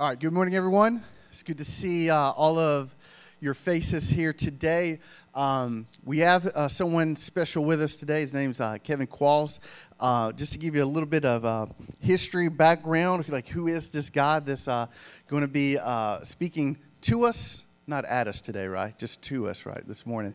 All right, good morning, everyone. It's good to see uh, all of your faces here today. Um, we have uh, someone special with us today. His name's uh, Kevin Qualls. Uh, just to give you a little bit of uh, history, background, like who is this guy that's uh, going to be speaking to us, not at us today, right? Just to us, right, this morning.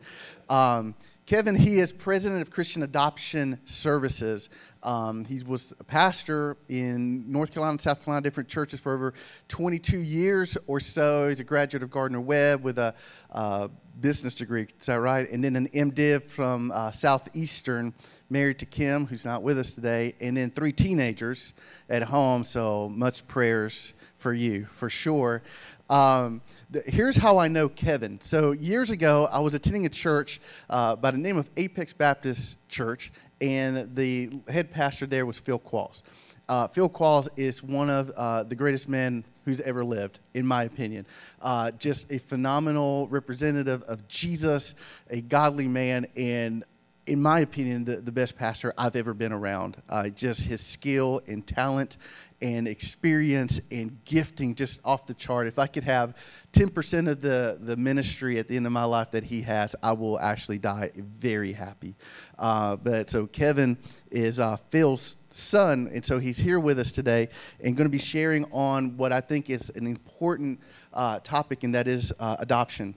Um, Kevin, he is president of Christian Adoption Services. Um, he was a pastor in North Carolina and South Carolina, different churches for over 22 years or so. He's a graduate of Gardner Webb with a uh, business degree, is that right? And then an MDiv from uh, Southeastern, married to Kim, who's not with us today, and then three teenagers at home. So much prayers for you, for sure. Um, here's how I know Kevin. So years ago, I was attending a church uh, by the name of Apex Baptist Church, and the head pastor there was Phil Qualls. Uh, Phil Qualls is one of uh, the greatest men who's ever lived, in my opinion. Uh, just a phenomenal representative of Jesus, a godly man, and in my opinion, the, the best pastor I've ever been around. Uh, just his skill and talent and experience and gifting just off the chart. If I could have 10% of the, the ministry at the end of my life that he has, I will actually die very happy. Uh, but so Kevin is uh, Phil's son, and so he's here with us today and going to be sharing on what I think is an important uh, topic, and that is uh, adoption.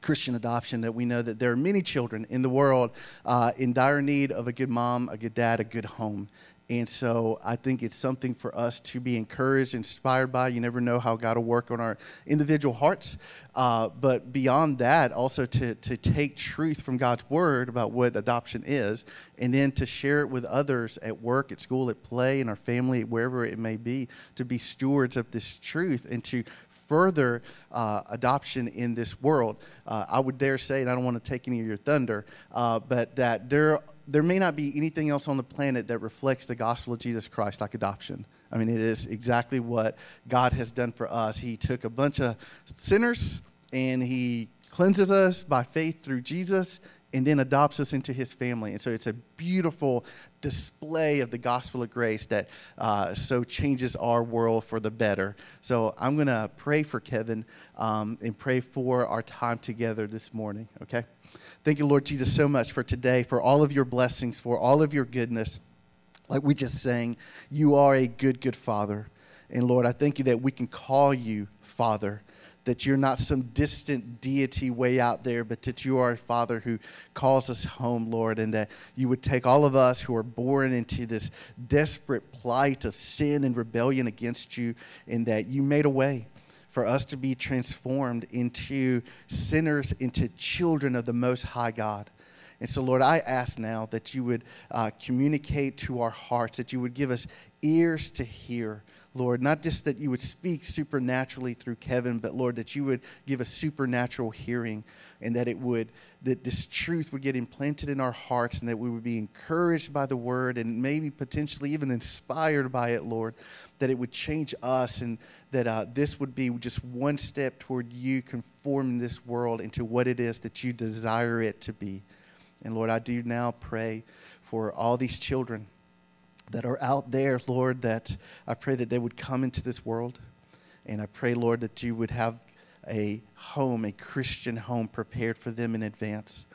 Christian adoption, that we know that there are many children in the world uh, in dire need of a good mom, a good dad, a good home. And so I think it's something for us to be encouraged, inspired by. You never know how God will work on our individual hearts. Uh, but beyond that, also to, to take truth from God's word about what adoption is, and then to share it with others at work, at school, at play, in our family, wherever it may be, to be stewards of this truth and to further uh, adoption in this world. Uh, I would dare say, and I don't want to take any of your thunder, uh, but that there there may not be anything else on the planet that reflects the gospel of Jesus Christ like adoption. I mean, it is exactly what God has done for us. He took a bunch of sinners and He cleanses us by faith through Jesus and then adopts us into his family. And so it's a beautiful display of the gospel of grace that uh, so changes our world for the better. So I'm going to pray for Kevin um, and pray for our time together this morning, okay? Thank you, Lord Jesus, so much for today, for all of your blessings, for all of your goodness. Like we just sang, you are a good, good Father. And Lord, I thank you that we can call you Father, that you're not some distant deity way out there, but that you are a Father who calls us home, Lord, and that you would take all of us who are born into this desperate plight of sin and rebellion against you, and that you made a way for us to be transformed into sinners, into children of the Most High God. And so, Lord, I ask now that you would uh, communicate to our hearts, that you would give us ears to hear, Lord. Not just that you would speak supernaturally through Kevin, but Lord, that you would give us supernatural hearing and that it would, that this truth would get implanted in our hearts and that we would be encouraged by the word and maybe potentially even inspired by it, Lord, that it would change us and that uh, this would be just one step toward you conforming this world into what it is that you desire it to be. And Lord, I do now pray for all these children that are out there, Lord, that I pray that they would come into this world. And I pray, Lord, that you would have a home, a Christian home prepared for them in advance.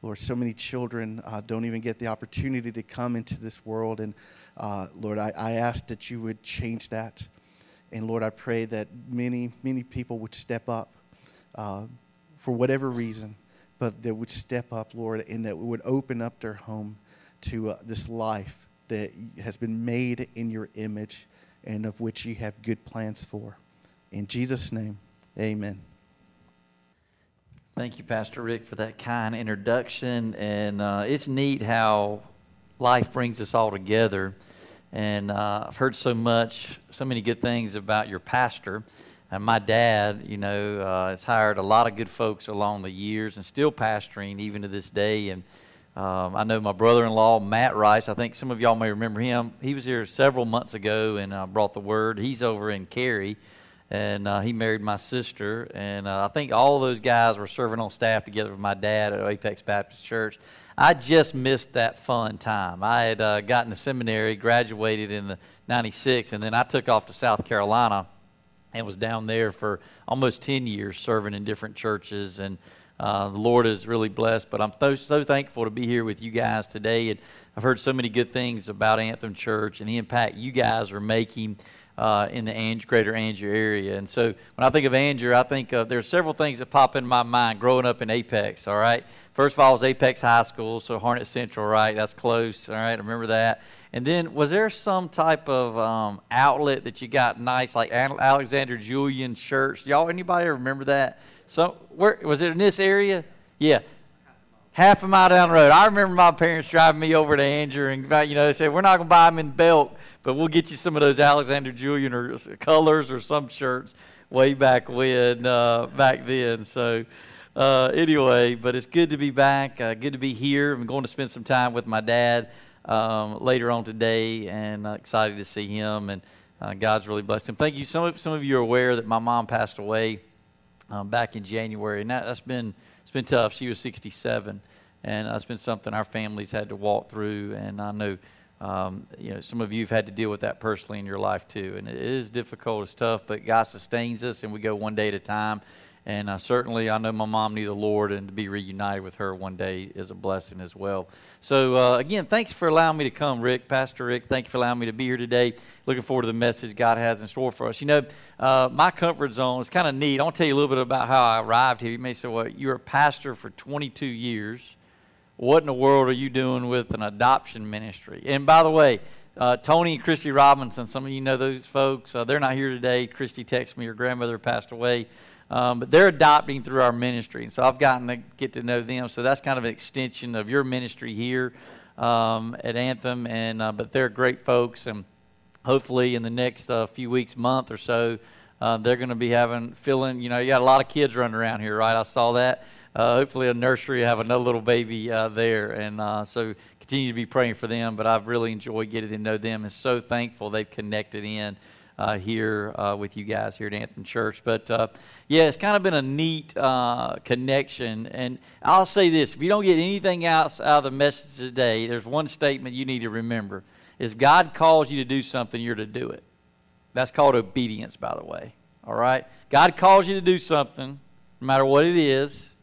Lord, so many children uh, don't even get the opportunity to come into this world. And uh, Lord, I, I ask that you would change that. And Lord, I pray that many, many people would step up uh, for whatever reason, but they would step up, Lord, and that would open up their home to uh, this life that has been made in your image and of which you have good plans for. In Jesus' name, amen. Thank you, Pastor Rick, for that kind introduction. And uh, it's neat how life brings us all together. And uh, I've heard so much, so many good things about your pastor. And my dad, you know, uh, has hired a lot of good folks along the years and still pastoring even to this day. And um, I know my brother-in-law Matt Rice. I think some of y'all may remember him. He was here several months ago and uh, brought the word. He's over in Cary, and uh, he married my sister. And uh, I think all those guys were serving on staff together with my dad at Apex Baptist Church. I just missed that fun time. I had uh, gotten to seminary, graduated in the '96, and then I took off to South Carolina and was down there for almost 10 years serving in different churches. And uh, the Lord is really blessed. But I'm so, so thankful to be here with you guys today. And I've heard so many good things about Anthem Church and the impact you guys are making. Uh, in the greater Angier area. And so when I think of Angier, I think uh, there's several things that pop in my mind growing up in Apex, all right? First of all, it was Apex High School, so Harnett Central, right? That's close, all right? I remember that. And then, was there some type of um, outlet that you got nice, like Alexander Julian shirts? Y'all, anybody remember that? So, where was it in this area? Yeah, half a mile down the road. I remember my parents driving me over to Angier, and you know they said we're not going to buy them in Belk, but we'll get you some of those Alexander Julian or colors or some shirts way back when, uh, back then. So. Uh, anyway, but it's good to be back. Uh, good to be here. I'm going to spend some time with my dad um, later on today, and uh, excited to see him. And uh, God's really blessed him. Thank you. Some of, some of you are aware that my mom passed away um, back in January, and that, has been it's been tough. She was 67, and that's been something our families had to walk through. And I know. Um, you know, some of you have had to deal with that personally in your life too, and it is difficult. It's tough, but God sustains us, and we go one day at a time. And uh, certainly, I know my mom knew the Lord, and to be reunited with her one day is a blessing as well. So, uh, again, thanks for allowing me to come, Rick, Pastor Rick. Thank you for allowing me to be here today. Looking forward to the message God has in store for us. You know, uh, my comfort zone is kind of neat. I'll tell you a little bit about how I arrived here. You may say, well, you're a pastor for 22 years. What in the world are you doing with an adoption ministry? And by the way, uh, Tony and Christy Robinson, some of you know those folks. Uh, they're not here today. Christy texted me, her grandmother passed away. Um, but they're adopting through our ministry. And so I've gotten to get to know them. So that's kind of an extension of your ministry here um, at Anthem. And uh, but they're great folks, and hopefully in the next uh, few weeks, month or so, uh, they're going to be having filling. You know, you got a lot of kids running around here, right? I saw that. Uh, hopefully, a nursery have another little baby uh, there, and uh, so continue to be praying for them. But I've really enjoyed getting to know them, and so thankful they've connected in uh, here uh, with you guys here at Anthem Church. But uh, yeah, it's kind of been a neat uh, connection. And I'll say this if you don't get anything else out of the message today, there's one statement you need to remember is God calls you to do something, you're to do it. That's called obedience, by the way. All right? God calls you to do something, no matter what it is,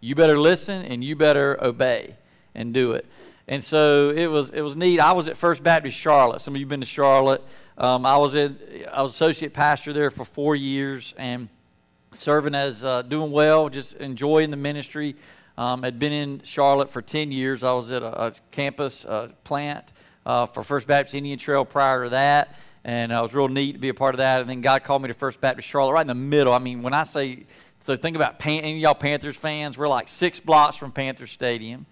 you better listen and you better obey and do it. And so it was it was neat. I was at First Baptist Charlotte. Some of you have been to Charlotte. Um, I was in, I was associate pastor there for four years and serving as uh, doing well, just enjoying the ministry. Um, had been in Charlotte for 10 years. I was at a, a campus uh, plant uh, for First Baptist Indian Trail prior to that, and I was real neat to be a part of that. And then God called me to First Baptist Charlotte, right in the middle. I mean, when I say so, think about Pan- any y'all Panthers fans. We're like six blocks from Panther Stadium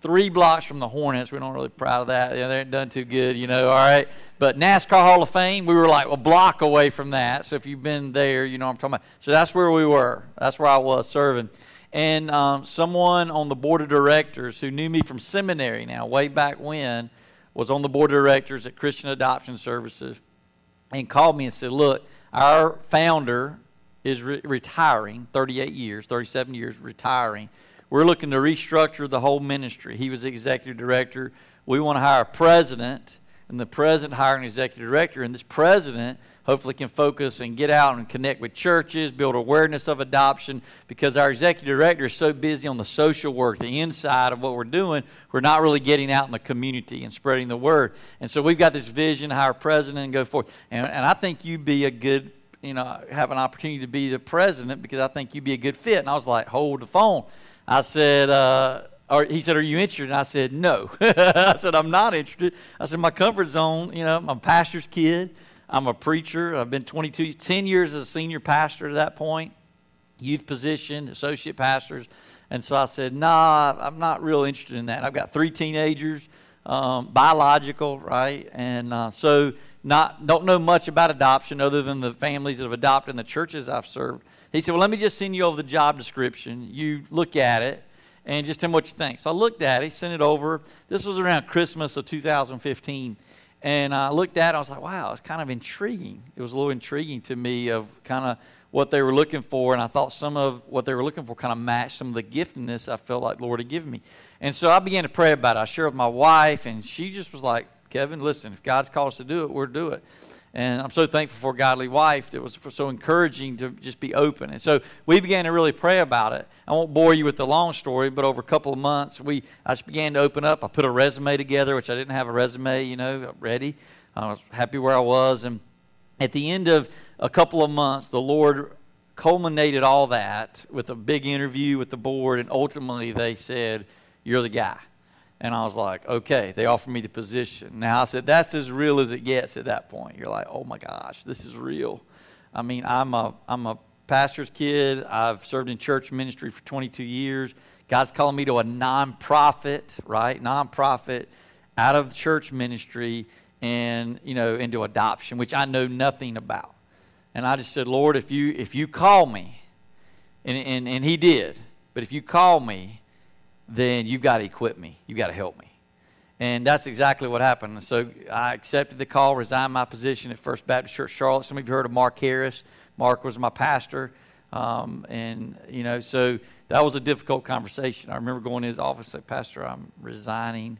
three blocks from the Hornets. We're not really proud of that. Yeah, they ain't done too good, you know, all right. But NASCAR Hall of Fame, we were like a block away from that. So if you've been there, you know I'm talking about. So that's where we were. That's where I was serving. And um, someone on the board of directors who knew me from seminary now, way back when, was on the board of directors at Christian Adoption Services and called me and said, Look, our founder is re- retiring, 38 years, 37 years, retiring we're looking to restructure the whole ministry. He was executive director. We want to hire a president, and the president hire an executive director, and this president hopefully can focus and get out and connect with churches, build awareness of adoption, because our executive director is so busy on the social work, the inside of what we're doing, we're not really getting out in the community and spreading the word. And so we've got this vision, hire a president and go forth. And, and I think you'd be a good, you know, have an opportunity to be the president because I think you'd be a good fit. And I was like, hold the phone. I said, uh, or he said, Are you interested? And I said, No. I said, I'm not interested. I said, My comfort zone, you know, I'm a pastor's kid. I'm a preacher. I've been 22, 10 years as a senior pastor at that point, youth position, associate pastors. And so I said, Nah, I'm not real interested in that. I've got three teenagers, um, biological, right? And uh, so not don't know much about adoption other than the families that have adopted in the churches I've served. He said, Well, let me just send you over the job description. You look at it and just tell me what you think. So I looked at it, sent it over. This was around Christmas of 2015. And I looked at it, I was like, wow, it's kind of intriguing. It was a little intriguing to me of kind of what they were looking for. And I thought some of what they were looking for kind of matched some of the giftedness I felt like Lord had given me. And so I began to pray about it. I shared with my wife, and she just was like, Kevin, listen, if God's called us to do it, we'll do it. And I'm so thankful for a godly wife that was so encouraging to just be open. And so we began to really pray about it. I won't bore you with the long story, but over a couple of months, we I just began to open up. I put a resume together, which I didn't have a resume, you know, ready. I was happy where I was. And at the end of a couple of months, the Lord culminated all that with a big interview with the board, and ultimately they said, You're the guy. And I was like, okay, they offered me the position. Now I said, that's as real as it gets at that point. You're like, oh my gosh, this is real. I mean, I'm a, I'm a pastor's kid. I've served in church ministry for 22 years. God's calling me to a nonprofit, right? Nonprofit out of church ministry and, you know, into adoption, which I know nothing about. And I just said, Lord, if you, if you call me, and, and, and he did, but if you call me, then you've got to equip me. You've got to help me. And that's exactly what happened. So I accepted the call, resigned my position at First Baptist Church Charlotte. Some of you heard of Mark Harris. Mark was my pastor. Um, and, you know, so that was a difficult conversation. I remember going to his office and said, Pastor, I'm resigning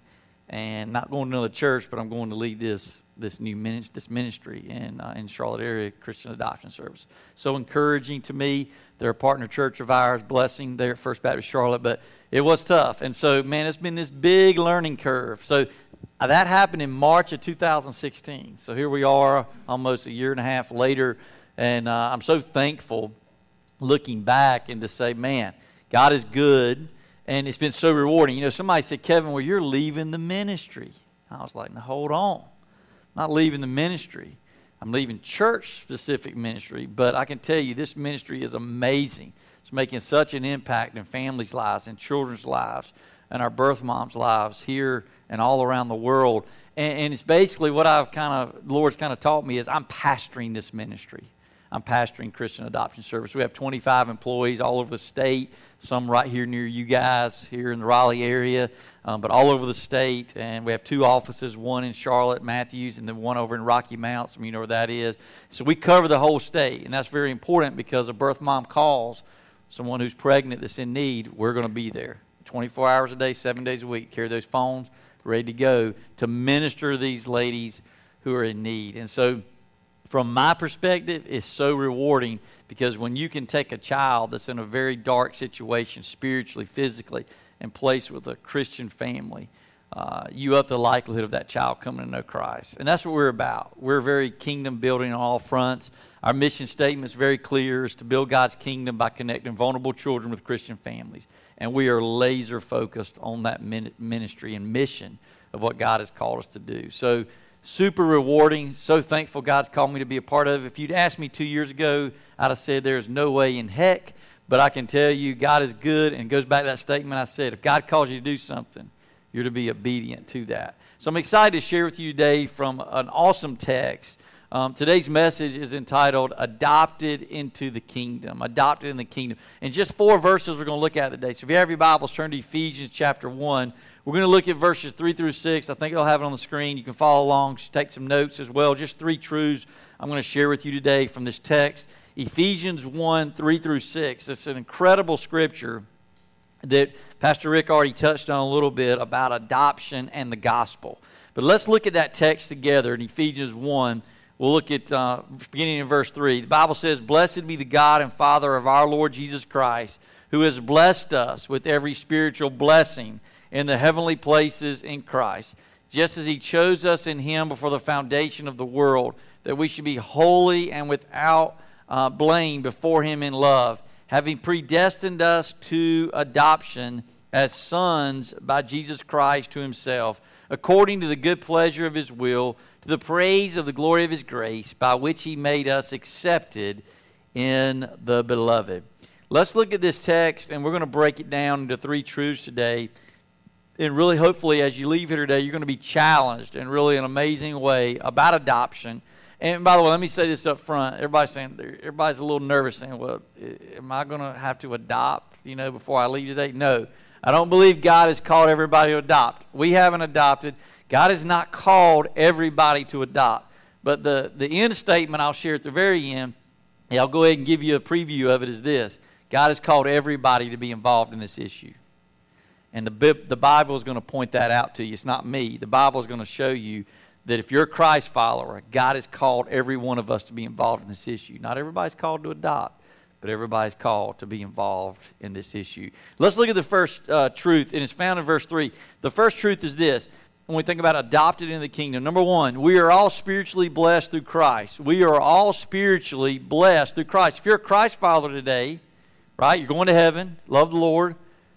and not going to another church, but I'm going to lead this this new ministry, this ministry in uh, in Charlotte area Christian Adoption Service. So encouraging to me. They're a partner church of ours, blessing there at First Baptist Charlotte, but it was tough. And so, man, it's been this big learning curve. So uh, that happened in March of 2016. So here we are, almost a year and a half later, and uh, I'm so thankful looking back and to say, man, God is good, and it's been so rewarding. You know, somebody said, Kevin, well, you're leaving the ministry. I was like, no, hold on. I'm not leaving the ministry. I'm leaving church specific ministry, but I can tell you this ministry is amazing. It's making such an impact in families' lives and children's lives and our birth moms' lives here and all around the world. And, and it's basically what I've kind of, Lord's kind of taught me is I'm pastoring this ministry. I'm pastoring Christian Adoption Service. We have 25 employees all over the state, some right here near you guys, here in the Raleigh area, um, but all over the state. And we have two offices, one in Charlotte, Matthews, and then one over in Rocky Mount. Some you know where that is. So we cover the whole state, and that's very important because a birth mom calls someone who's pregnant that's in need, we're going to be there 24 hours a day, seven days a week. Carry those phones ready to go to minister to these ladies who are in need. And so, from my perspective, it's so rewarding because when you can take a child that's in a very dark situation, spiritually, physically, and place with a Christian family, uh, you up the likelihood of that child coming to know Christ. And that's what we're about. We're very kingdom building on all fronts. Our mission statement is very clear is to build God's kingdom by connecting vulnerable children with Christian families. And we are laser focused on that ministry and mission of what God has called us to do. So, super rewarding. So thankful God's called me to be a part of. If you'd asked me two years ago, I'd have said there's no way in heck. But I can tell you, God is good. And goes back to that statement I said if God calls you to do something, you're to be obedient to that. So I'm excited to share with you today from an awesome text. Um, today's message is entitled Adopted into the Kingdom. Adopted in the Kingdom. And just four verses we're going to look at today. So if you have your Bibles, turn to Ephesians chapter 1. We're going to look at verses 3 through 6. I think I'll have it on the screen. You can follow along, take some notes as well. Just three truths I'm going to share with you today from this text. Ephesians 1 3 through 6. It's an incredible scripture that Pastor Rick already touched on a little bit about adoption and the gospel. But let's look at that text together in Ephesians 1. We'll look at uh, beginning in verse 3. The Bible says, Blessed be the God and Father of our Lord Jesus Christ, who has blessed us with every spiritual blessing in the heavenly places in Christ, just as he chose us in him before the foundation of the world, that we should be holy and without uh, blame before him in love having predestined us to adoption as sons by Jesus Christ to himself, according to the good pleasure of his will, to the praise of the glory of his grace, by which he made us accepted in the beloved. Let's look at this text, and we're going to break it down into three truths today. And really, hopefully, as you leave here today, you're going to be challenged in really an amazing way about adoption and by the way, let me say this up front. Everybody's saying everybody's a little nervous, saying, "Well, am I going to have to adopt?" You know, before I leave today. No, I don't believe God has called everybody to adopt. We haven't adopted. God has not called everybody to adopt. But the the end statement I'll share at the very end, I'll go ahead and give you a preview of it. Is this: God has called everybody to be involved in this issue. And the, the Bible is going to point that out to you. It's not me. The Bible is going to show you that if you're a Christ follower, God has called every one of us to be involved in this issue. Not everybody's called to adopt, but everybody's called to be involved in this issue. Let's look at the first uh, truth, and it's found in verse 3. The first truth is this when we think about adopted into the kingdom. Number one, we are all spiritually blessed through Christ. We are all spiritually blessed through Christ. If you're a Christ follower today, right, you're going to heaven, love the Lord,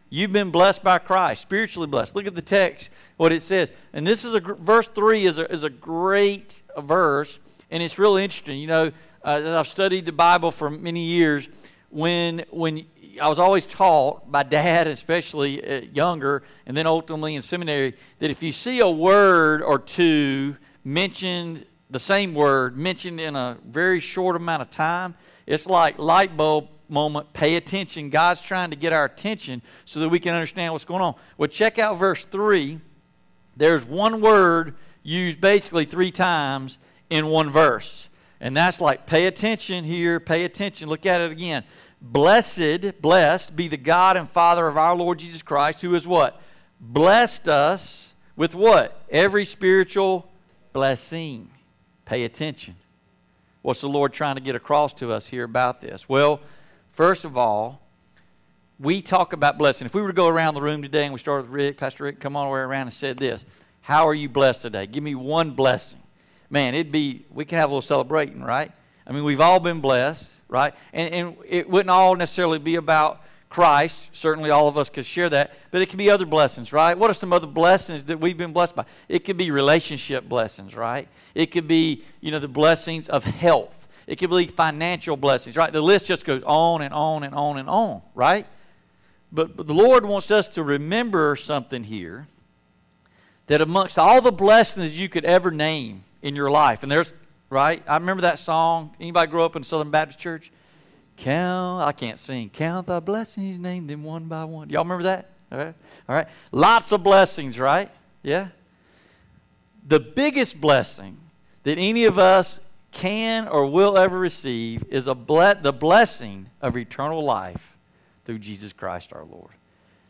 you've been blessed by Christ, spiritually blessed. Look at the text, what it says. And this is a, verse 3 is a, is a great verse, and it's really interesting. You know, uh, I've studied the Bible for many years. When, when I was always taught by dad, especially uh, younger, and then ultimately in seminary, that if you see a word or two mentioned, the same word mentioned in a very short amount of time, it's like light bulb moment. Pay attention. God's trying to get our attention so that we can understand what's going on. Well, check out verse 3. There's one word used basically three times in one verse. And that's like, pay attention here, pay attention. Look at it again. Blessed, blessed be the God and Father of our Lord Jesus Christ, who is what? Blessed us with what? Every spiritual blessing. Pay attention. What's the Lord trying to get across to us here about this? Well, first of all, we talk about blessing. If we were to go around the room today and we started with Rick, Pastor Rick, come all the way around and said this How are you blessed today? Give me one blessing. Man, it'd be, we can have a little celebrating, right? I mean, we've all been blessed right? And, and it wouldn't all necessarily be about Christ. Certainly, all of us could share that, but it could be other blessings, right? What are some other blessings that we've been blessed by? It could be relationship blessings, right? It could be, you know, the blessings of health. It could be financial blessings, right? The list just goes on and on and on and on, right? But, but the Lord wants us to remember something here that amongst all the blessings you could ever name in your life, and there's right? I remember that song. Anybody grow up in Southern Baptist Church? Count, I can't sing. Count the blessings, name them one by one. Y'all remember that? All right. All right. Lots of blessings, right? Yeah. The biggest blessing that any of us can or will ever receive is a ble- the blessing of eternal life through Jesus Christ our Lord.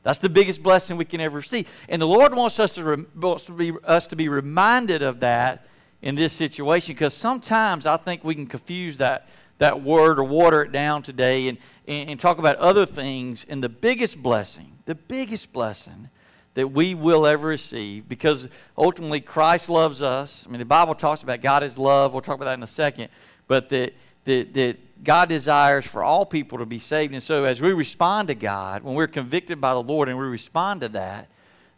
That's the biggest blessing we can ever receive. And the Lord wants us to, re- wants to be, us to be reminded of that in this situation because sometimes I think we can confuse that, that word or water it down today and, and, and talk about other things. And the biggest blessing, the biggest blessing that we will ever receive because ultimately Christ loves us. I mean, the Bible talks about God is love. We'll talk about that in a second. But that, that, that God desires for all people to be saved. And so as we respond to God, when we're convicted by the Lord and we respond to that,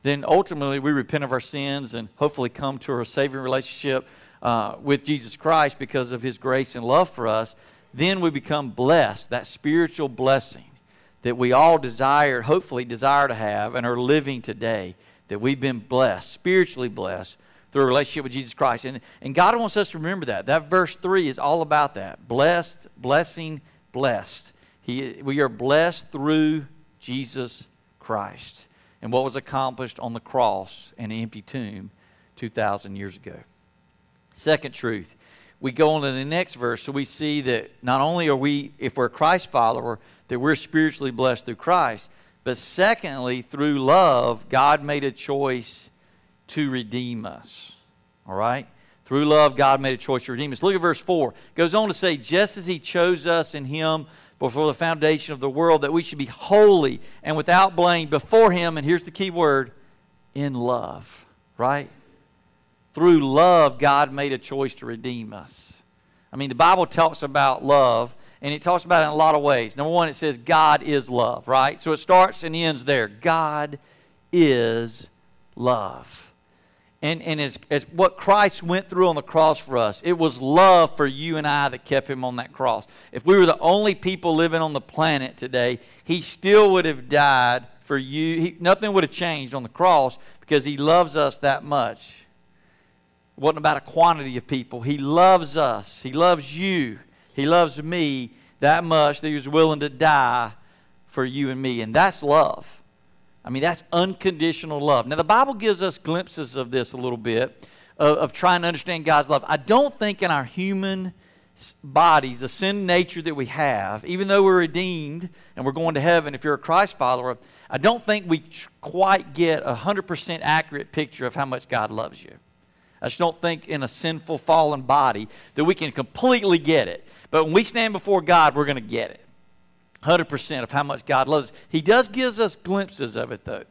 then ultimately we repent of our sins and hopefully come to a saving relationship uh, with Jesus Christ because of his grace and love for us, then we become blessed, that spiritual blessing that we all desire, hopefully desire to have, and are living today. That we've been blessed, spiritually blessed, through a relationship with Jesus Christ. And, and God wants us to remember that. That verse 3 is all about that. Blessed, blessing, blessed. He, we are blessed through Jesus Christ and what was accomplished on the cross and empty tomb 2,000 years ago. Second truth, we go on to the next verse, so we see that not only are we, if we're a Christ follower, that we're spiritually blessed through Christ, but secondly, through love, God made a choice to redeem us. All right? Through love, God made a choice to redeem us. Look at verse 4. It goes on to say, just as He chose us in Him before the foundation of the world, that we should be holy and without blame before Him, and here's the key word, in love, right? Through love, God made a choice to redeem us. I mean, the Bible talks about love, and it talks about it in a lot of ways. Number one, it says God is love, right? So it starts and ends there. God is love. And, and as, as what Christ went through on the cross for us, it was love for you and I that kept him on that cross. If we were the only people living on the planet today, he still would have died for you. He, nothing would have changed on the cross because he loves us that much. It wasn't about a quantity of people. He loves us. He loves you. He loves me that much that he was willing to die for you and me. And that's love. I mean, that's unconditional love. Now, the Bible gives us glimpses of this a little bit, of, of trying to understand God's love. I don't think in our human bodies, the sin nature that we have, even though we're redeemed and we're going to heaven, if you're a Christ follower, I don't think we quite get a 100% accurate picture of how much God loves you. I just don't think in a sinful, fallen body that we can completely get it. But when we stand before God, we're going to get it. 100% of how much God loves us. He does gives us glimpses of it, though.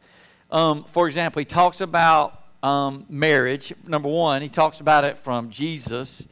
Um, for example, he talks about um, marriage. Number one, he talks about it from Jesus.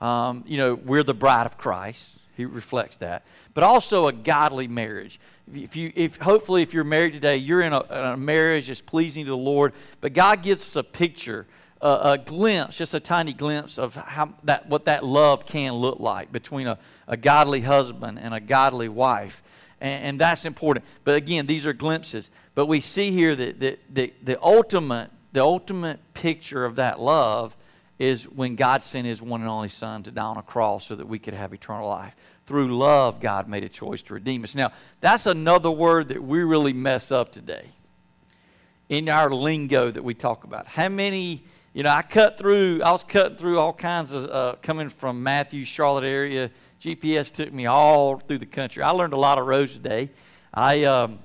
Um, you know, we're the bride of Christ. He reflects that. But also a godly marriage. If you, if hopefully, if you're married today, you're in a, a marriage that's pleasing to the Lord. But God gives us a picture a, a, glimpse, just a tiny glimpse of how that, what that love can look like between a, a godly husband and a godly wife. And, and, that's important. But again, these are glimpses. But we see here that the, the, the, ultimate, the ultimate picture of that love is when God sent his one and only Son to die on a cross so that we could have eternal life. Through love, God made a choice to redeem us. Now, that's another word that we really mess up today in our lingo that we talk about. How many you know, I cut through, I was cutting through all kinds of, uh, coming from Matthews, Charlotte area. GPS took me all through the country. I learned a lot of roads today. I, um,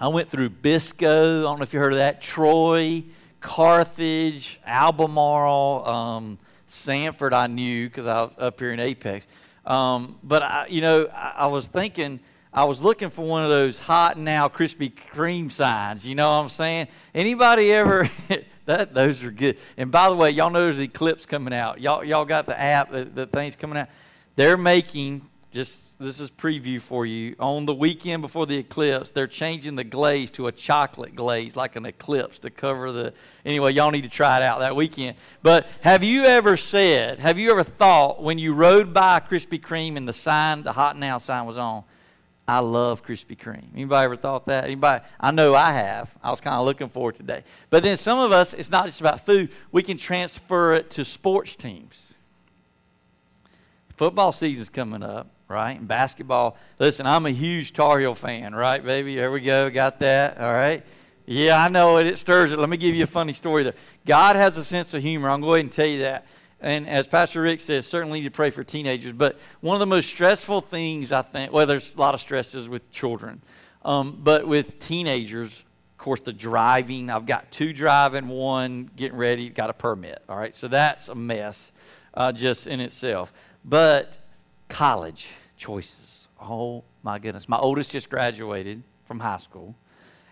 I went through Biscoe, I don't know if you heard of that, Troy, Carthage, Albemarle, um, Sanford, I knew because I was up here in Apex. Um, but, I, you know, I, I was thinking, I was looking for one of those hot now Krispy Kreme signs. You know what I'm saying? Anybody ever that those are good. And by the way, y'all know there's Eclipse coming out. Y'all y'all got the app, the, the things coming out. They're making just this is preview for you. On the weekend before the eclipse, they're changing the glaze to a chocolate glaze, like an eclipse to cover the. Anyway, y'all need to try it out that weekend. But have you ever said, have you ever thought when you rode by Krispy Kreme and the sign, the hot now sign was on, I love Krispy Kreme. Anybody ever thought that? Anybody? I know I have. I was kind of looking for it today. But then some of us, it's not just about food. We can transfer it to sports teams. Football season's coming up, right? And basketball. Listen, I'm a huge Tar Heel fan, right, baby? There we go. Got that. All right. Yeah, I know it. It stirs it. Let me give you a funny story there. God has a sense of humor. I'm going to go ahead and tell you that. And as Pastor Rick says, certainly need to pray for teenagers. But one of the most stressful things, I think, well, there's a lot of stresses with children, um, but with teenagers, of course, the driving. I've got two driving, one getting ready, got a permit. All right, so that's a mess uh, just in itself. But college choices. Oh my goodness. My oldest just graduated from high school.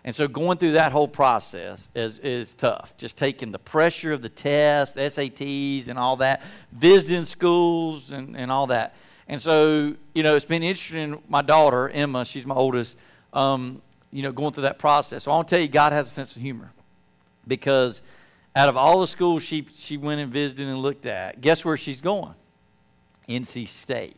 And so going through that whole process is, is tough. Just taking the pressure of the test, SATs, and all that, visiting schools and, and all that. And so, you know, it's been interesting. My daughter, Emma, she's my oldest, um, you know, going through that process. So I want to tell you, God has a sense of humor because out of all the schools she, she went and visited and looked at, guess where she's going? NC State.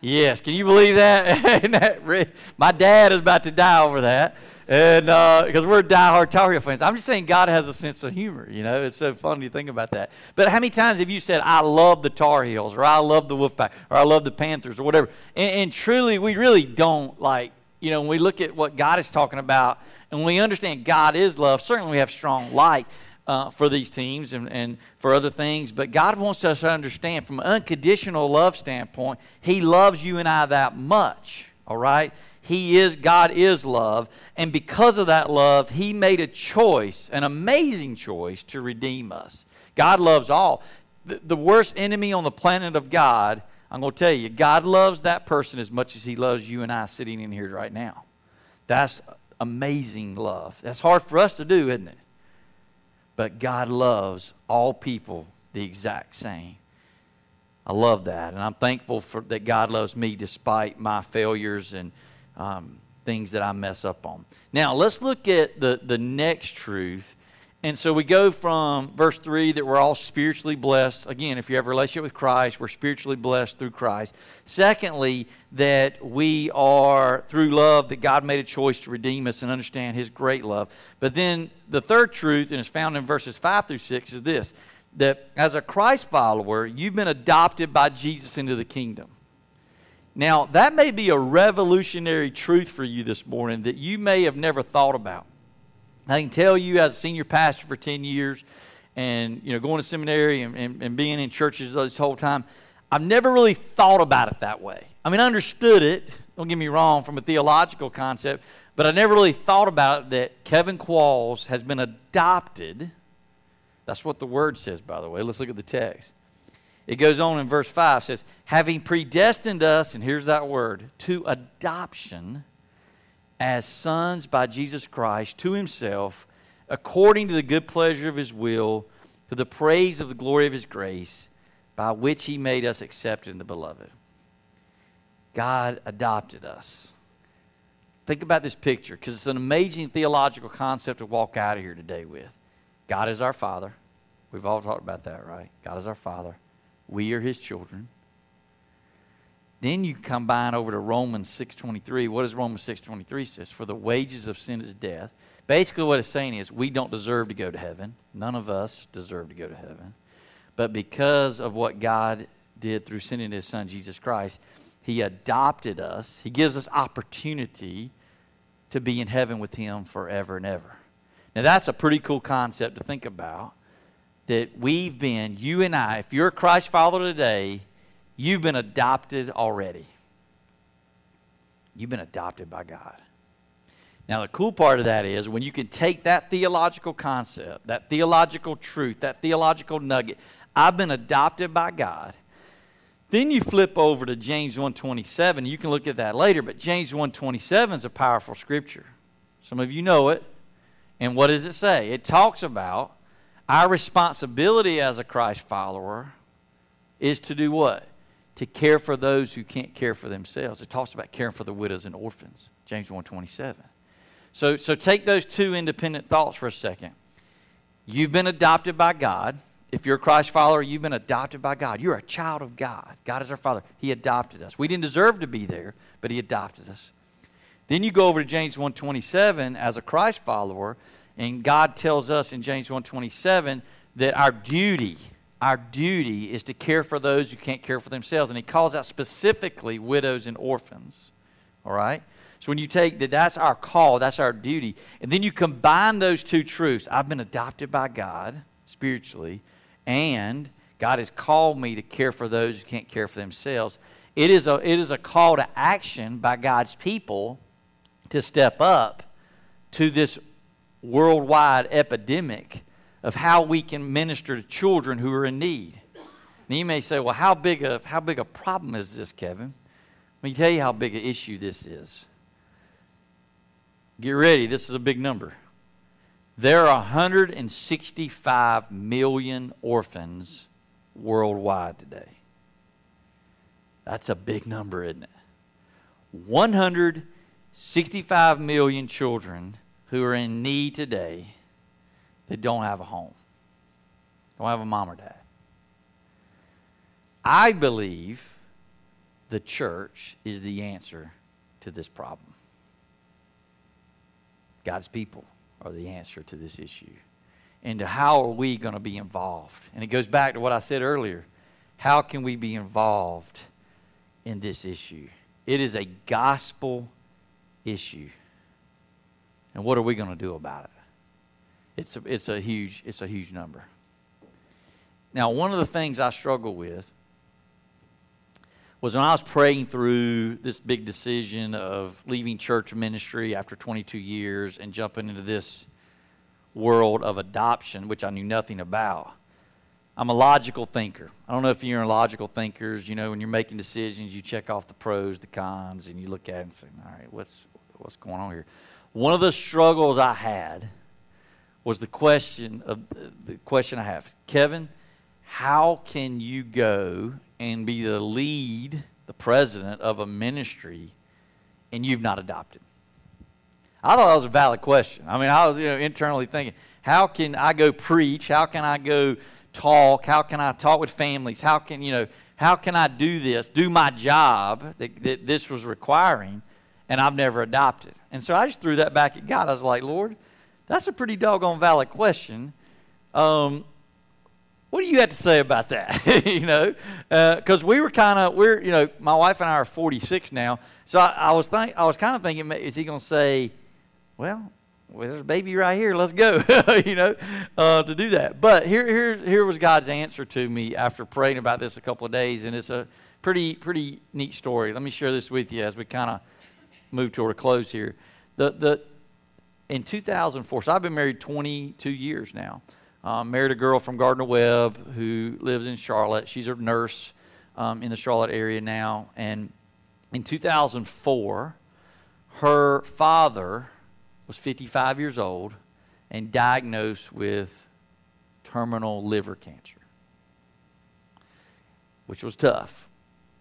Yes, can you believe that? My dad is about to die over that and because uh, we're diehard Tar Heel fans, I'm just saying God has a sense of humor. You know, it's so funny to think about that. But how many times have you said, "I love the Tar Heels," or "I love the Wolfpack," or "I love the Panthers," or whatever? And, and truly, we really don't like. You know, when we look at what God is talking about, and we understand God is love, certainly we have strong like. Uh, for these teams and, and for other things. But God wants us to understand from an unconditional love standpoint, He loves you and I that much, all right? He is, God is love. And because of that love, He made a choice, an amazing choice, to redeem us. God loves all. The, the worst enemy on the planet of God, I'm going to tell you, God loves that person as much as He loves you and I sitting in here right now. That's amazing love. That's hard for us to do, isn't it? But God loves all people the exact same. I love that. And I'm thankful for, that God loves me despite my failures and um, things that I mess up on. Now, let's look at the, the next truth. And so we go from verse 3 that we're all spiritually blessed. Again, if you have a relationship with Christ, we're spiritually blessed through Christ. Secondly, that we are, through love, that God made a choice to redeem us and understand His great love. But then the third truth, and it's found in verses 5 through 6, is this that as a Christ follower, you've been adopted by Jesus into the kingdom. Now, that may be a revolutionary truth for you this morning that you may have never thought about. I can tell you, as a senior pastor for 10 years and you know, going to seminary and, and, and being in churches this whole time, I've never really thought about it that way. I mean, I understood it, don't get me wrong, from a theological concept, but I never really thought about it that Kevin Qualls has been adopted That's what the word says, by the way. Let's look at the text. It goes on in verse 5 says, having predestined us, and here's that word, to adoption as sons by Jesus Christ to himself, according to the good pleasure of his will, to the praise of the glory of his grace, by which he made us accepted in the beloved. God adopted us. Think about this picture because it's an amazing theological concept to walk out of here today with. God is our Father. We've all talked about that, right? God is our Father. We are His children. Then you combine over to Romans 6.23. What does Romans 6.23 says? For the wages of sin is death. Basically what it's saying is we don't deserve to go to heaven. None of us deserve to go to heaven. But because of what God did through sending his son Jesus Christ, he adopted us. He gives us opportunity to be in heaven with him forever and ever. Now that's a pretty cool concept to think about that we've been, you and I, if you're a Christ follower today, you've been adopted already. You've been adopted by God. Now, the cool part of that is when you can take that theological concept, that theological truth, that theological nugget, I've been adopted by God. Then you flip over to James 127. You can look at that later, but James 127 is a powerful scripture. Some of you know it. And what does it say? It talks about our responsibility as a Christ follower is to do what? To care for those who can't care for themselves. It talks about caring for the widows and orphans. James 1:27. So so take those two independent thoughts for a second. You've been adopted by God. If you're a Christ follower, you've been adopted by God. You're a child of God. God is our Father. He adopted us. We didn't deserve to be there, but He adopted us. Then you go over to James 1:27 as a Christ follower, and God tells us in James 1:27 that our duty, our duty is to care for those who can't care for themselves. And he calls out specifically widows and orphans. All right? So when you take that that's our call, that's our duty, and then you combine those two truths. I've been adopted by God spiritually, and God has called me to care for those who can't care for themselves. It is a, it is a call to action by God's people to step up to this worldwide epidemic of how we can minister to children who are in need. And you may say, well, how big a, how big a problem is this, Kevin? Let me tell you how big an issue this is. Get ready, this is a big number. There are 165 million orphans worldwide today. That's a big number, isn't it? 165 million children who are in need today that don't have a home, don't have a mom or dad. I believe the church is the answer to this problem. God's people are the answer to this issue. And how are we going to be involved? And it goes back to what I said earlier. How can we be involved in this issue? It is a gospel issue. And what are we going to do about it? It's a, it's a huge it's a huge number. Now, one of the things I struggle with was when I was praying through this big decision of leaving church ministry after 22 years and jumping into this world of adoption, which I knew nothing about. I'm a logical thinker. I don't know if you're logical thinkers. You know, when you're making decisions, you check off the pros, the cons, and you look at it and say, "All right, what's what's going on here?" One of the struggles I had was the question of the question I have, Kevin, how can you go and be the lead, the president of a ministry, and you've not adopted? I thought that was a valid question. I mean, I was you know, internally thinking, how can I go preach? How can I go talk? How can I talk with families? How can you know? How can I do this? Do my job that, that this was requiring, and I've never adopted. And so I just threw that back at God. I was like, Lord, that's a pretty doggone valid question. Um, what do you have to say about that? you know, because uh, we were kind of we're you know my wife and I are 46 now, so I, was think I was kind of thinking, is he going to say, well, well, there's a baby right here. Let's go, you know, uh, to do that. But here, here, here was God's answer to me after praying about this a couple of days, and it's a pretty, pretty neat story. Let me share this with you as we kind of move toward a close here. The, the, in 2004, so I've been married 22 years now. Um, married a girl from Gardner Webb who lives in Charlotte. She's a nurse um, in the Charlotte area now. And in 2004, her father was 55 years old and diagnosed with terminal liver cancer, which was tough.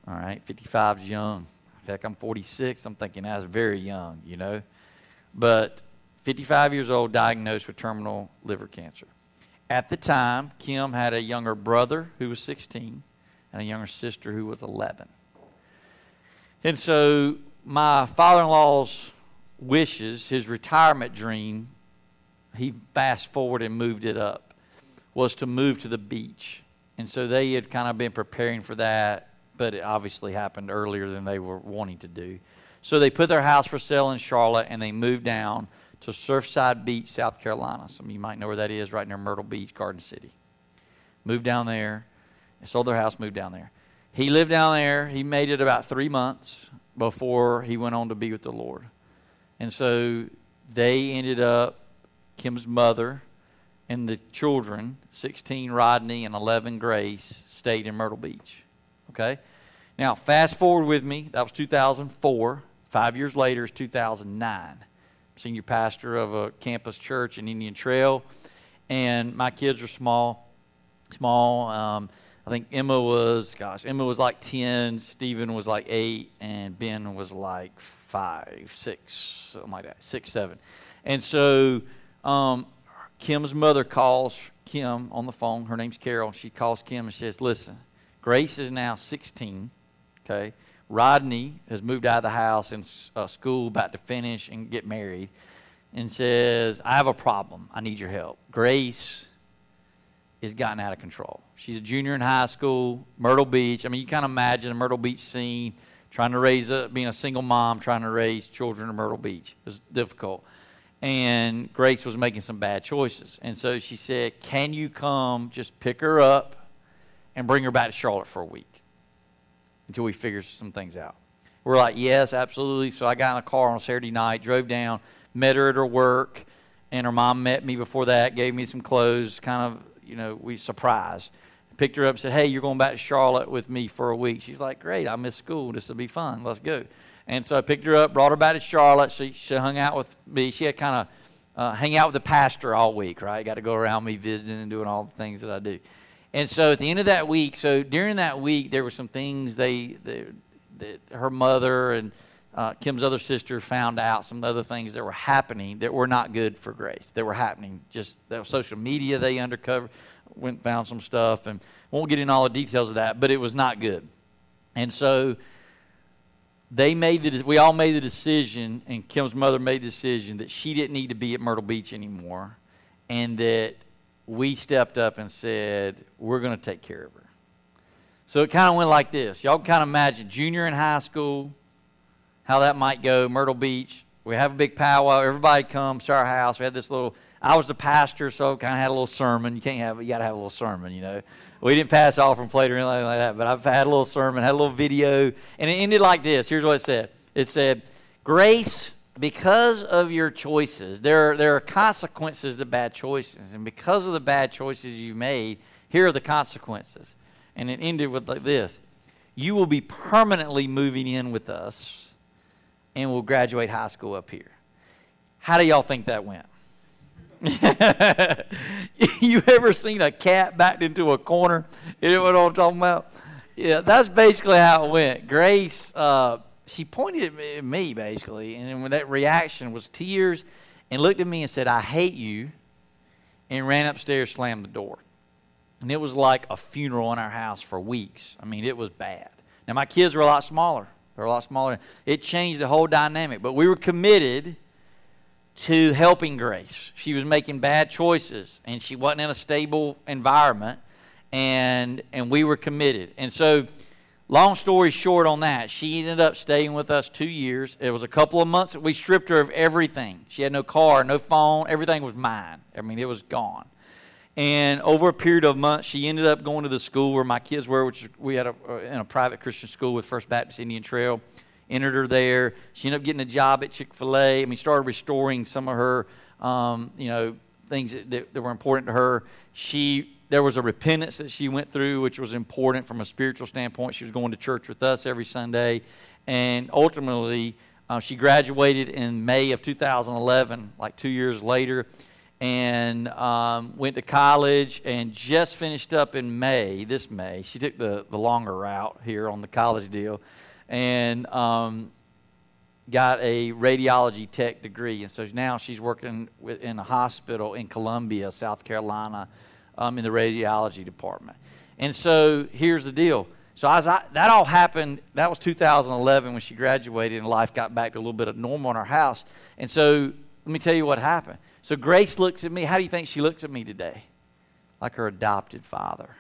All right, 55 is young. I'm 46. I'm thinking I was very young, you know. But 55 years old, diagnosed with terminal liver cancer. At the time, Kim had a younger brother who was 16 and a younger sister who was 11. And so my father in law's wishes, his retirement dream, he fast forwarded and moved it up, was to move to the beach. And so they had kind of been preparing for that, but it obviously happened earlier than they were wanting to do. So they put their house for sale in Charlotte and they moved down to Surfside Beach, South Carolina. Some of you might know where that is, right near Myrtle Beach, Garden City. Moved down there, sold their house, moved down there. He lived down there. He made it about three months before he went on to be with the Lord. And so they ended up, Kim's mother and the children, 16 Rodney and 11 Grace, stayed in Myrtle Beach. Okay? Now, fast forward with me. That was 2004. Five years later is 2009. Senior pastor of a campus church in Indian Trail. And my kids are small. Small. Um, I think Emma was, gosh, Emma was like 10, Stephen was like 8, and Ben was like 5, 6, something like that, 6, 7. And so um, Kim's mother calls Kim on the phone. Her name's Carol. She calls Kim and says, Listen, Grace is now 16, okay? Rodney has moved out of the house and uh, school, about to finish and get married, and says, I have a problem. I need your help. Grace is gotten out of control. She's a junior in high school, Myrtle Beach. I mean, you kind of imagine a Myrtle Beach scene, trying to raise a, being a single mom, trying to raise children in Myrtle Beach. It was difficult. And Grace was making some bad choices. And so she said, Can you come just pick her up and bring her back to Charlotte for a week until we figure some things out? We're like, Yes, absolutely. So I got in a car on Saturday night, drove down, met her at her work, and her mom met me before that, gave me some clothes, kind of you know, we surprised. Picked her up said, Hey, you're going back to Charlotte with me for a week. She's like, Great, I miss school. This will be fun. Let's go. And so I picked her up, brought her back to Charlotte. She, she hung out with me. She had kind of uh, hang out with the pastor all week, right? Got to go around me visiting and doing all the things that I do. And so at the end of that week, so during that week, there were some things they, they that her mother and uh, Kim's other sister found out some other things that were happening that were not good for Grace. That were happening. Just that social media they undercover went found some stuff and won't get in all the details of that, but it was not good. And so they made the we all made the decision, and Kim's mother made the decision that she didn't need to be at Myrtle Beach anymore, and that we stepped up and said we're going to take care of her. So it kind of went like this. Y'all kind of imagine junior in high school how that might go. Myrtle Beach, we have a big powwow. Everybody comes to our house. We had this little. I was the pastor, so kind of had a little sermon. You can't have. You got to have a little sermon, you know. We didn't pass offering plate or anything like that, but I've had a little sermon, had a little video, and it ended like this. Here's what it said. It said, "Grace." Because of your choices, there, there are consequences to bad choices. And because of the bad choices you made, here are the consequences. And it ended with like this You will be permanently moving in with us and we'll graduate high school up here. How do y'all think that went? you ever seen a cat backed into a corner? You know what I'm talking about? Yeah, that's basically how it went. Grace, uh, she pointed at me basically, and when that reaction was tears, and looked at me and said, "I hate you," and ran upstairs, slammed the door, and it was like a funeral in our house for weeks. I mean, it was bad. Now my kids were a lot smaller. They're a lot smaller. It changed the whole dynamic. But we were committed to helping Grace. She was making bad choices and she wasn't in a stable environment and and we were committed. And so long story short on that, she ended up staying with us 2 years. It was a couple of months that we stripped her of everything. She had no car, no phone, everything was mine. I mean, it was gone. And over a period of months, she ended up going to the school where my kids were, which we had a, uh, in a private Christian school with First Baptist Indian Trail. Entered her there. She ended up getting a job at Chick Fil A. Mean, started restoring some of her, um, you know, things that, that were important to her. She there was a repentance that she went through, which was important from a spiritual standpoint. She was going to church with us every Sunday, and ultimately, uh, she graduated in May of 2011, like two years later, and um, went to college and just finished up in May, this May. She took the, the longer route here on the college deal, and um, got a radiology tech degree. And so now she's working in a hospital in Columbia, South Carolina um, in the radiology department. And so here's the deal. So I, that all happened, that was 2011 when she graduated and life got back to a little bit of normal in our house. And so let me tell you what happened. So Grace looks at me. How do you think she looks at me today? Like her adopted father.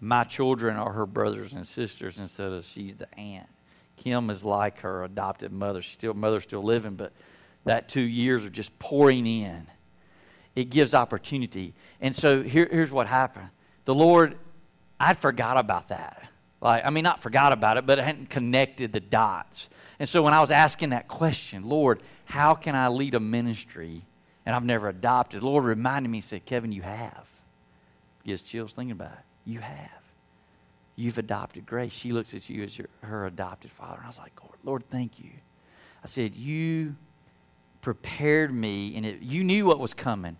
My children are her brothers and sisters instead of she's the aunt. Kim is like her adopted mother. She's still mother's still living, but that two years are just pouring in it gives opportunity. And so here, here's what happened. The Lord, I'd forgot about that. Like, I mean, not forgot about it, but I hadn't connected the dots. And so when I was asking that question, Lord, how can I lead a ministry? And I've never adopted. Lord reminded me, said, Kevin, you have. Gets chills thinking about it. You have. You've adopted Grace. She looks at you as your, her adopted father. And I was like, Lord, Lord, thank you. I said, You prepared me, and it, you knew what was coming.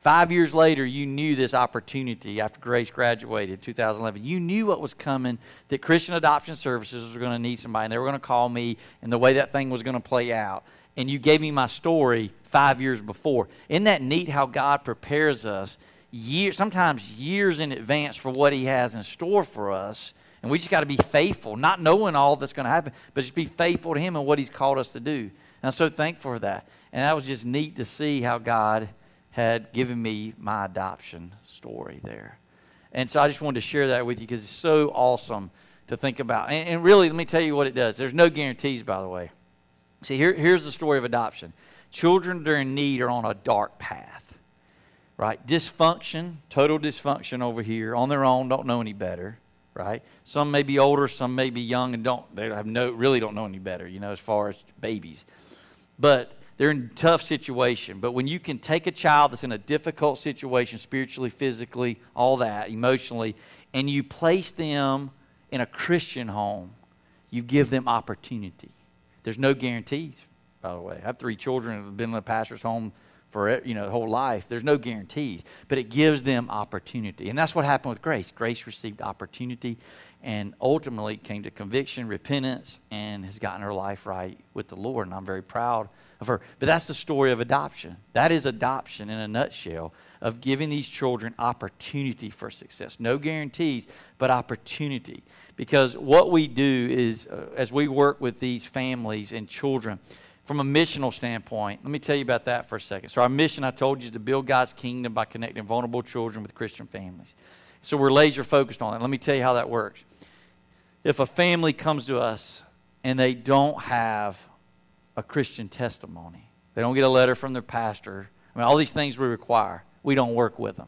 Five years later, you knew this opportunity after Grace graduated 2011. You knew what was coming, that Christian Adoption Services was going to need somebody, and they were going to call me, and the way that thing was going to play out. And you gave me my story five years before. Isn't that neat how God prepares us years, sometimes years in advance for what He has in store for us? And we just got to be faithful, not knowing all that's going to happen, but just be faithful to Him and what He's called us to do. And I'm so thankful for that. And that was just neat to see how God had given me my adoption story there. And so I just wanted to share that with you because it's so awesome to think about. And, and, really, let me tell you what it does. There's no guarantees, by the way. See, here, here's the story of adoption children that are in need are on a dark path, right? Dysfunction, total dysfunction over here, on their own, don't know any better, right? Some may be older, some may be young and don't, they have no, really don't know any better, you know, as far as babies. But they're in tough situation. But when you can take a child that's in a difficult situation, spiritually, physically, all that, emotionally, and you place them in a Christian home, you give them opportunity. There's no guarantees, by the way. I have three children that have been in a pastor's home for you know the whole life. There's no guarantees, but it gives them opportunity, and that's what happened with Grace. Grace received opportunity, and ultimately came to conviction, repentance, and has gotten her life right with the Lord. And I'm very proud of her. But that's the story of adoption. That is adoption in a nutshell of giving these children opportunity for success. No guarantees, but opportunity. Because what we do is, uh, as we work with these families and children, from a missional standpoint, let me tell you about that for a second. So, our mission, I told you, is to build God's kingdom by connecting vulnerable children with Christian families. So, we're laser focused on it. Let me tell you how that works. If a family comes to us and they don't have a Christian testimony. They don't get a letter from their pastor. I mean, all these things we require. We don't work with them.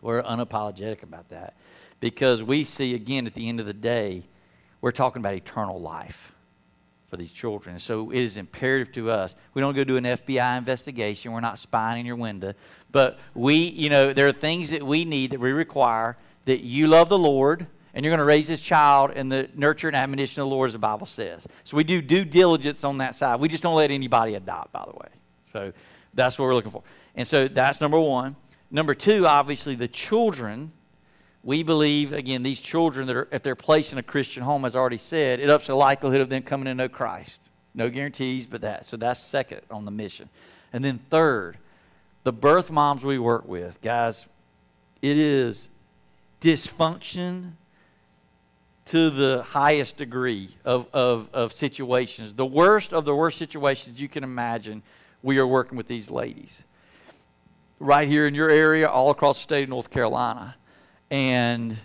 We're unapologetic about that because we see, again, at the end of the day, we're talking about eternal life for these children. So it is imperative to us. We don't go do an FBI investigation. We're not spying in your window. But we, you know, there are things that we need that we require that you love the Lord and you're going to raise this child in the nurture and admonition of the Lord, as the Bible says. So we do due diligence on that side. We just don't let anybody adopt, by the way. So that's what we're looking for. And so that's number one. Number two, obviously, the children. We believe, again, these children that are, if they're placed in a Christian home, as I already said, it ups the likelihood of them coming to know Christ. No guarantees, but that. So that's second on the mission. And then third, the birth moms we work with, guys, it is dysfunction to the highest degree of, of, of situations. The worst of the worst situations you can imagine, we are working with these ladies. Right here in your area, all across the state of North Carolina. And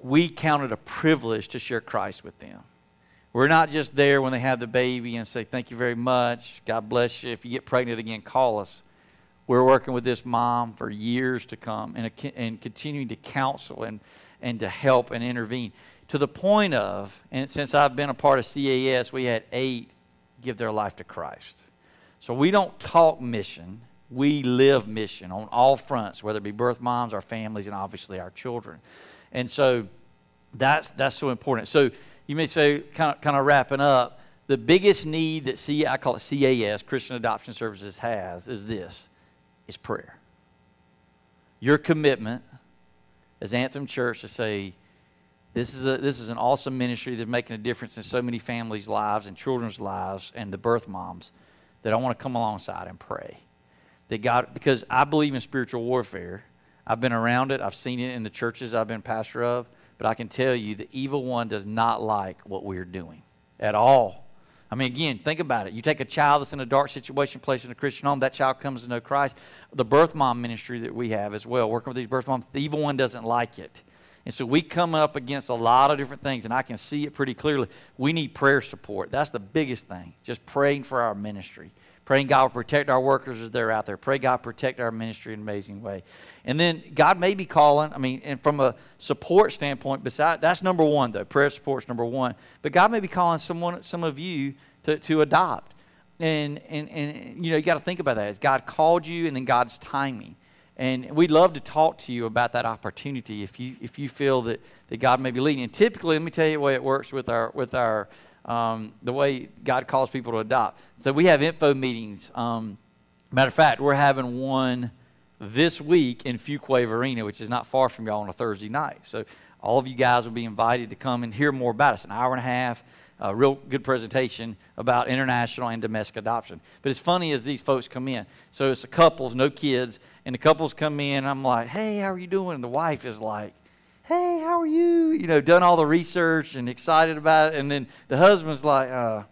we count it a privilege to share Christ with them. We're not just there when they have the baby and say, Thank you very much. God bless you. If you get pregnant again, call us. We're working with this mom for years to come and, and continuing to counsel and and to help and intervene. To the point of, and since I've been a part of CAS, we had eight give their life to Christ. So we don't talk mission, we live mission on all fronts, whether it be birth moms, our families, and obviously our children. And so that's, that's so important. So you may say, kind of, kind of wrapping up, the biggest need that C, I call it CAS, Christian Adoption Services, has is this, is prayer. Your commitment as Anthem Church to say, this is, a, this is an awesome ministry that's making a difference in so many families' lives and children's lives and the birth moms that I want to come alongside and pray. That God, because I believe in spiritual warfare. I've been around it, I've seen it in the churches I've been pastor of, but I can tell you the evil one does not like what we're doing at all. I mean, again, think about it. You take a child that's in a dark situation, placed in a Christian home, that child comes to know Christ. The birth mom ministry that we have as well, working with these birth moms, the evil one doesn't like it. And so we come up against a lot of different things, and I can see it pretty clearly. We need prayer support. That's the biggest thing, just praying for our ministry. Praying God will protect our workers as they're out there. Pray God protect our ministry in an amazing way. And then God may be calling, I mean, and from a support standpoint, beside that's number one though. Prayer support's number one. But God may be calling someone some of you to, to adopt. And and and you know, you got to think about that. As God called you and then God's timing. And we'd love to talk to you about that opportunity if you if you feel that, that God may be leading. And typically, let me tell you the way it works with our with our um, the way God calls people to adopt. So we have info meetings. Um, matter of fact, we're having one this week in Fuquay-Varina, which is not far from y'all on a Thursday night. So all of you guys will be invited to come and hear more about us. An hour and a half, a real good presentation about international and domestic adoption. But it's funny as these folks come in. So it's a couples, no kids, and the couples come in. I'm like, hey, how are you doing? And the wife is like, hey, how are you? You know, done all the research and excited about it. And then the husband's like, uh,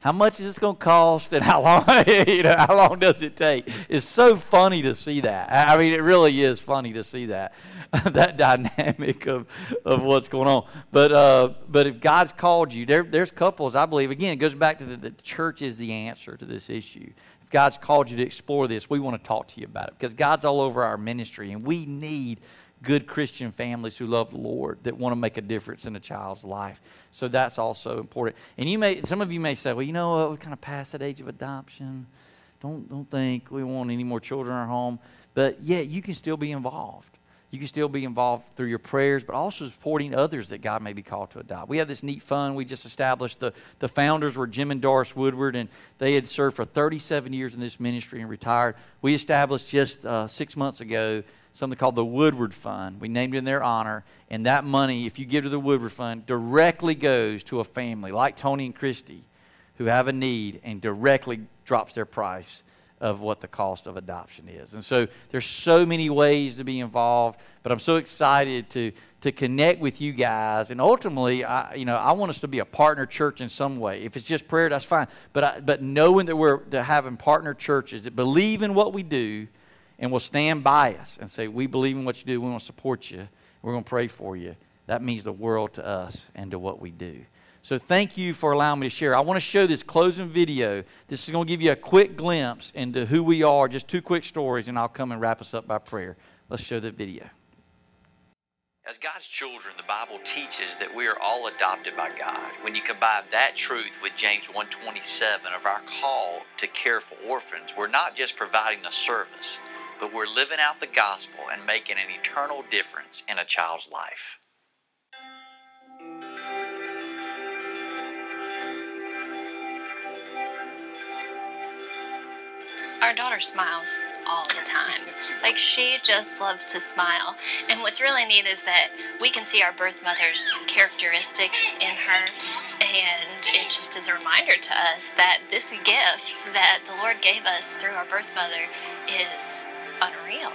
how much is this going to cost and how long you know how long does it take it's so funny to see that i mean it really is funny to see that that dynamic of, of what's going on but uh, but if god's called you there, there's couples i believe again it goes back to the, the church is the answer to this issue if god's called you to explore this we want to talk to you about it because god's all over our ministry and we need good Christian families who love the Lord that want to make a difference in a child's life. So that's also important. And you may, some of you may say, well, you know what, we're kind of past that age of adoption. Don't, don't think we want any more children in our home. But yeah, you can still be involved. You can still be involved through your prayers, but also supporting others that God may be called to adopt. We have this neat fund we just established. The, the founders were Jim and Doris Woodward, and they had served for 37 years in this ministry and retired. We established just uh, six months ago something called the Woodward Fund. We named it in their honor. And that money, if you give to the Woodward Fund, directly goes to a family like Tony and Christy who have a need and directly drops their price of what the cost of adoption is. And so there's so many ways to be involved, but I'm so excited to to connect with you guys and ultimately I you know I want us to be a partner church in some way. If it's just prayer that's fine, but I, but knowing that we're having partner churches that believe in what we do and will stand by us and say, We believe in what you do, we want to support you, we're going to pray for you. That means the world to us and to what we do. So thank you for allowing me to share. I want to show this closing video. This is going to give you a quick glimpse into who we are, just two quick stories, and I'll come and wrap us up by prayer. Let's show the video. As God's children, the Bible teaches that we are all adopted by God. When you combine that truth with James 1:27 of our call to care for orphans, we're not just providing a service, but we're living out the gospel and making an eternal difference in a child's life. Our daughter smiles all the time. Like she just loves to smile. And what's really neat is that we can see our birth mother's characteristics in her. And it just is a reminder to us that this gift that the Lord gave us through our birth mother is unreal.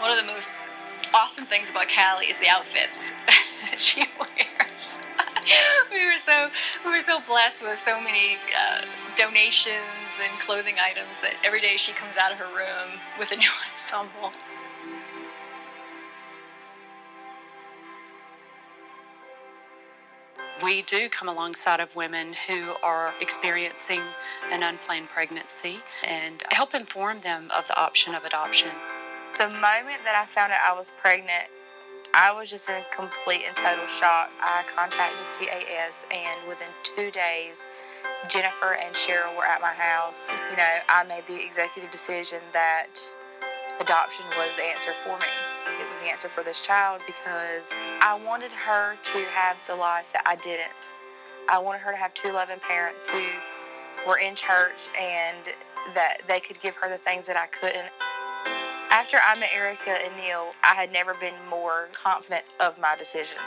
One of the most awesome things about Callie is the outfits she wears. we were so we were so blessed with so many uh, donations and clothing items that every day she comes out of her room with a new ensemble. We do come alongside of women who are experiencing an unplanned pregnancy and help inform them of the option of adoption. The moment that I found out I was pregnant, I was just in complete and total shock. I contacted CAS, and within two days, Jennifer and Cheryl were at my house. You know, I made the executive decision that adoption was the answer for me. It was the answer for this child because I wanted her to have the life that I didn't. I wanted her to have two loving parents who were in church and that they could give her the things that I couldn't. After I met Erica and Neil, I had never been more confident of my decision.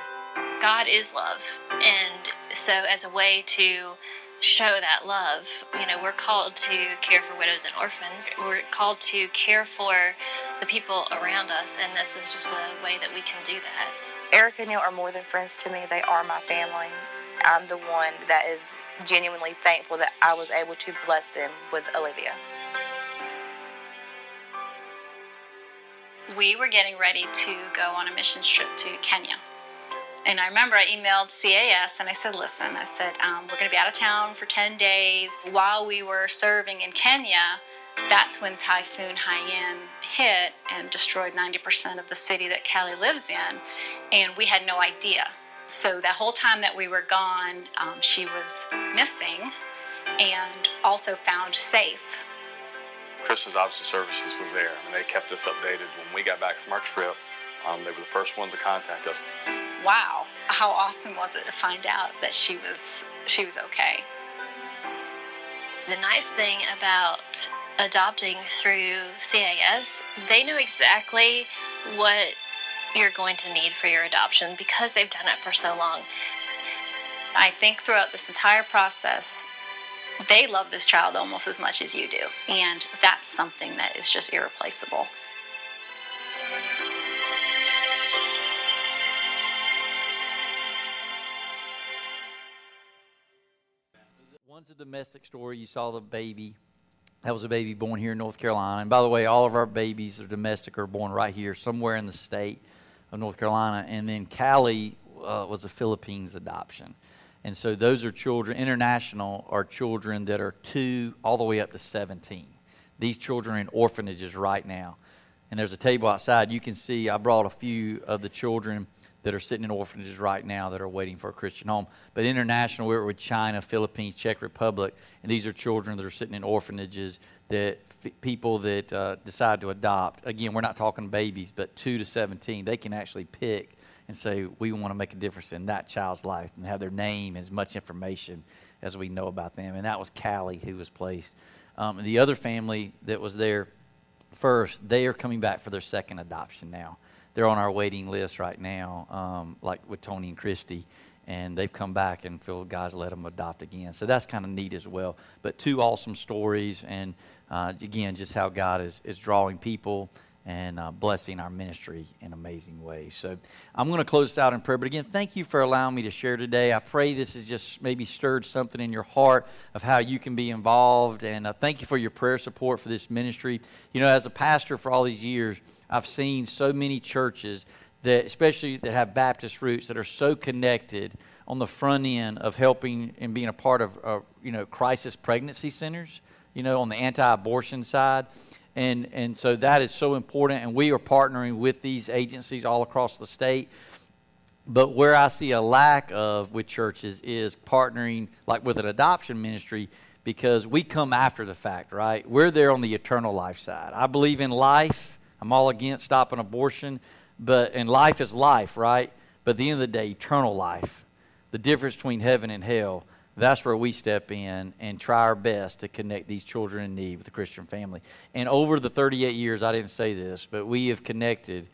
God is love. And so, as a way to show that love, you know, we're called to care for widows and orphans. We're called to care for the people around us. And this is just a way that we can do that. Erica and Neil are more than friends to me, they are my family. I'm the one that is genuinely thankful that I was able to bless them with Olivia. we were getting ready to go on a mission trip to Kenya. And I remember I emailed CAS and I said, listen, I said, um, we're going to be out of town for 10 days. While we were serving in Kenya, that's when Typhoon Haiyan hit and destroyed 90% of the city that Callie lives in. And we had no idea. So that whole time that we were gone, um, she was missing and also found safe. Christian Adoption Services was there, and they kept us updated when we got back from our trip. Um, they were the first ones to contact us. Wow, how awesome was it to find out that she was she was okay? The nice thing about adopting through CAS, they know exactly what you're going to need for your adoption because they've done it for so long. I think throughout this entire process, they love this child almost as much as you do. And that's something that is just irreplaceable. Domestic story. You saw the baby. That was a baby born here in North Carolina. And by the way, all of our babies are domestic are born right here, somewhere in the state of North Carolina. And then Callie uh, was a Philippines adoption. And so those are children, international are children that are two all the way up to 17. These children are in orphanages right now. And there's a table outside. You can see I brought a few of the children that are sitting in orphanages right now that are waiting for a Christian home. But international, we are with China, Philippines, Czech Republic, and these are children that are sitting in orphanages that f- people that uh, decide to adopt. Again, we're not talking babies, but two to 17. They can actually pick and say, we want to make a difference in that child's life and have their name, as much information as we know about them. And that was Callie who was placed. Um, the other family that was there first, they are coming back for their second adoption now. They're on our waiting list right now, um, like with Tony and Christy. And they've come back and feel God's let them adopt again. So that's kind of neat as well. But two awesome stories. And uh, again, just how God is, is drawing people and uh, blessing our ministry in amazing ways. So I'm going to close this out in prayer. But again, thank you for allowing me to share today. I pray this has just maybe stirred something in your heart of how you can be involved. And uh, thank you for your prayer support for this ministry. You know, as a pastor for all these years, I've seen so many churches that, especially that have Baptist roots, that are so connected on the front end of helping and being a part of, uh, you know, crisis pregnancy centers. You know, on the anti-abortion side and, and so that is so important. And we are partnering with these agencies all across the state. But where I see a lack of with churches is partnering, like with an adoption ministry, because we come after the fact, right? We're there on the eternal life side. I believe in life. I'm all against stopping abortion, but and life is life, right? But at the end of the day, eternal life, the difference between heaven and hell that's where we step in and try our best to connect these children in need with the Christian family. And over the 38 years, I didn't say this, but we have connected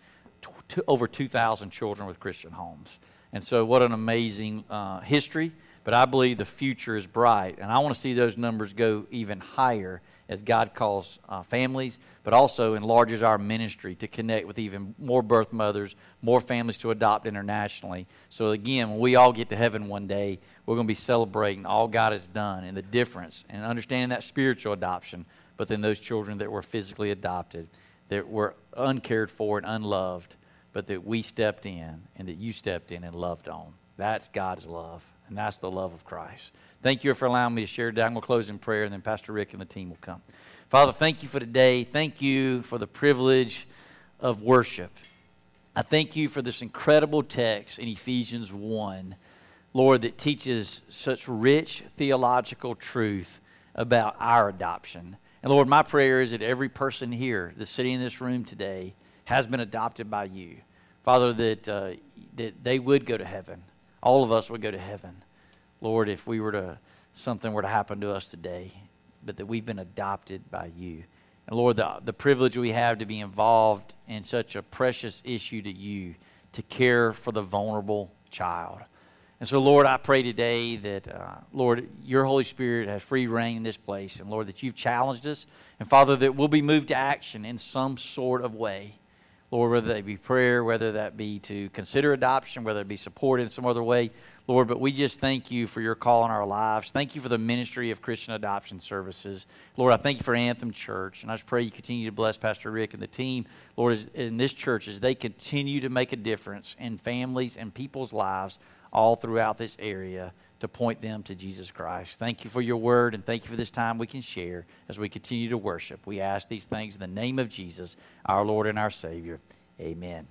over 2,000 children with Christian homes. And so, what an amazing uh, history. But I believe the future is bright. And I want to see those numbers go even higher as God calls uh, families, but also enlarges our ministry to connect with even more birth mothers, more families to adopt internationally. So, again, when we all get to heaven one day, we're going to be celebrating all God has done and the difference and understanding that spiritual adoption, but then those children that were physically adopted, that were uncared for and unloved, but that we stepped in and that you stepped in and loved on. That's God's love, and that's the love of Christ. Thank you for allowing me to share today. I'm going to close in prayer, and then Pastor Rick and the team will come. Father, thank you for today. Thank you for the privilege of worship. I thank you for this incredible text in Ephesians 1, Lord, that teaches such rich theological truth about our adoption. And Lord, my prayer is that every person here that's sitting in this room today has been adopted by you. Father, that, uh, that they would go to heaven. All of us would go to heaven. Lord, if we were to, something were to happen to us today, but that we've been adopted by you. And Lord, the, the privilege we have to be involved in such a precious issue to you, to care for the vulnerable child. And so, Lord, I pray today that, uh, Lord, your Holy Spirit has free reign in this place. And, Lord, that you've challenged us. And, Father, that we'll be moved to action in some sort of way. Lord, whether that be prayer, whether that be to consider adoption, whether it be support in some other way. Lord, but we just thank you for your call in our lives. Thank you for the ministry of Christian Adoption Services. Lord, I thank you for Anthem Church. And I just pray you continue to bless Pastor Rick and the team, Lord, in this church as they continue to make a difference in families and people's lives all throughout this area to point them to Jesus Christ. Thank you for your word and thank you for this time we can share as we continue to worship. We ask these things in the name of Jesus, our Lord and our Savior. Amen.